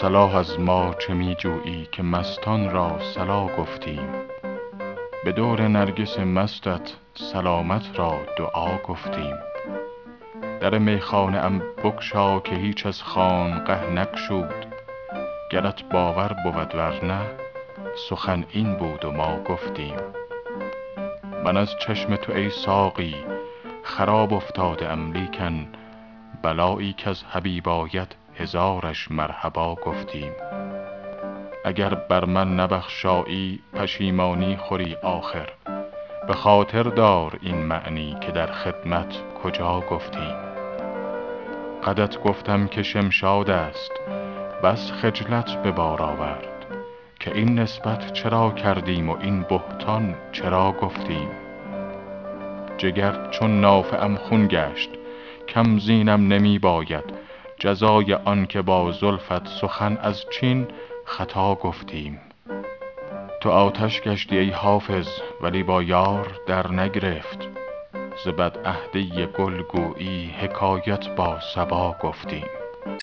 صلاح از ما چه می جویی که مستان را صلا گفتیم؟ به دور نرگس مستت سلامت را دعا گفتیم. در میخانه ام بگشا که هیچ از خانقه نگشود. گرت باور بود ور نه سخن این بود و ما گفتیم. من از چشم تو ای ساقی خراب افتاده ام لیکن بلایی کز حبیب آید هزارش مرحبا گفتیم. اگر بر من نبخشایی پشیمانی خوری آخر. به خاطر دار این معنی که در خدمت کجا گفتیم. قدت گفتم که شمشاد است بس خجلت به بار آورد. که این نسبت چرا کردیم و این بهتان چرا گفتیم؟ جگر چون نافه ام خون گشت کم زینم نمی باید. جزای آن که با زلفت سخن از چین خطا گفتیم. تو آتش گشتی ای حافظ ولی با یار در نگرفت. ز بدعهدی گل گویی حکایت با صبا گفتیم.